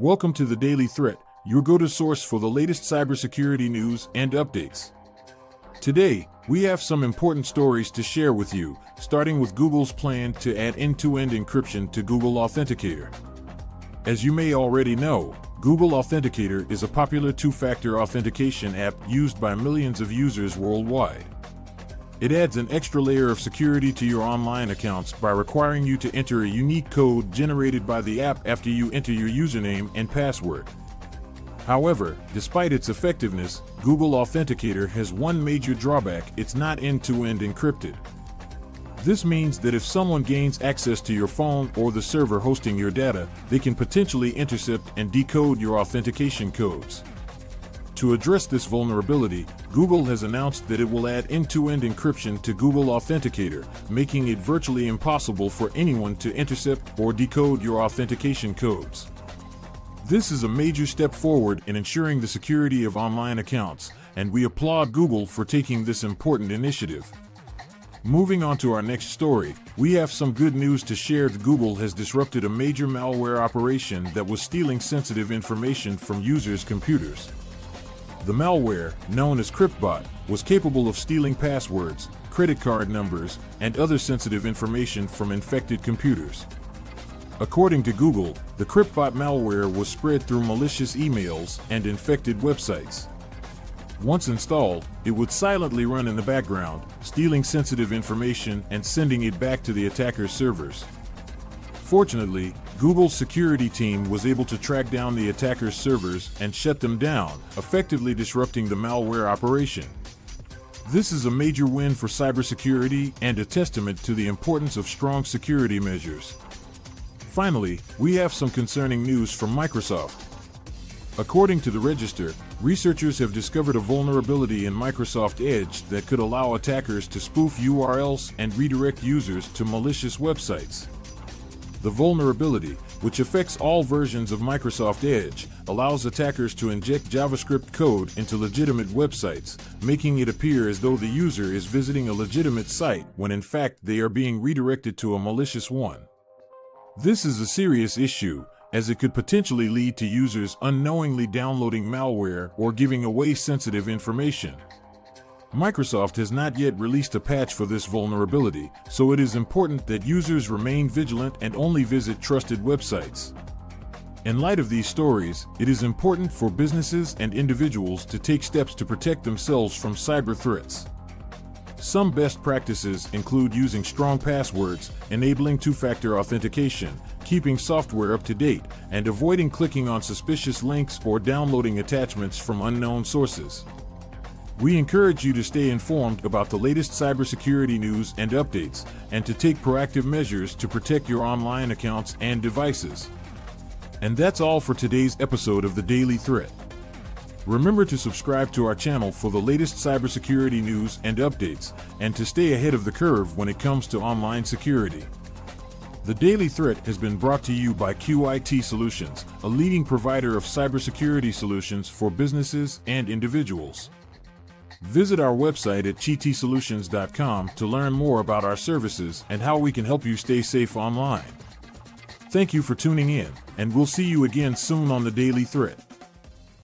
Welcome to the Daily Threat, your go to source for the latest cybersecurity news and updates. Today, we have some important stories to share with you, starting with Google's plan to add end to end encryption to Google Authenticator. As you may already know, Google Authenticator is a popular two factor authentication app used by millions of users worldwide. It adds an extra layer of security to your online accounts by requiring you to enter a unique code generated by the app after you enter your username and password. However, despite its effectiveness, Google Authenticator has one major drawback it's not end to end encrypted. This means that if someone gains access to your phone or the server hosting your data, they can potentially intercept and decode your authentication codes. To address this vulnerability, Google has announced that it will add end to end encryption to Google Authenticator, making it virtually impossible for anyone to intercept or decode your authentication codes. This is a major step forward in ensuring the security of online accounts, and we applaud Google for taking this important initiative. Moving on to our next story, we have some good news to share Google has disrupted a major malware operation that was stealing sensitive information from users' computers. The malware, known as CryptBot, was capable of stealing passwords, credit card numbers, and other sensitive information from infected computers. According to Google, the CryptBot malware was spread through malicious emails and infected websites. Once installed, it would silently run in the background, stealing sensitive information and sending it back to the attacker's servers. Fortunately, Google's security team was able to track down the attacker's servers and shut them down, effectively disrupting the malware operation. This is a major win for cybersecurity and a testament to the importance of strong security measures. Finally, we have some concerning news from Microsoft. According to the Register, researchers have discovered a vulnerability in Microsoft Edge that could allow attackers to spoof URLs and redirect users to malicious websites. The vulnerability, which affects all versions of Microsoft Edge, allows attackers to inject JavaScript code into legitimate websites, making it appear as though the user is visiting a legitimate site when in fact they are being redirected to a malicious one. This is a serious issue, as it could potentially lead to users unknowingly downloading malware or giving away sensitive information. Microsoft has not yet released a patch for this vulnerability, so it is important that users remain vigilant and only visit trusted websites. In light of these stories, it is important for businesses and individuals to take steps to protect themselves from cyber threats. Some best practices include using strong passwords, enabling two factor authentication, keeping software up to date, and avoiding clicking on suspicious links or downloading attachments from unknown sources. We encourage you to stay informed about the latest cybersecurity news and updates, and to take proactive measures to protect your online accounts and devices. And that's all for today's episode of the Daily Threat. Remember to subscribe to our channel for the latest cybersecurity news and updates, and to stay ahead of the curve when it comes to online security. The Daily Threat has been brought to you by QIT Solutions, a leading provider of cybersecurity solutions for businesses and individuals. Visit our website at qtsolutions.com to learn more about our services and how we can help you stay safe online. Thank you for tuning in, and we'll see you again soon on the Daily Threat.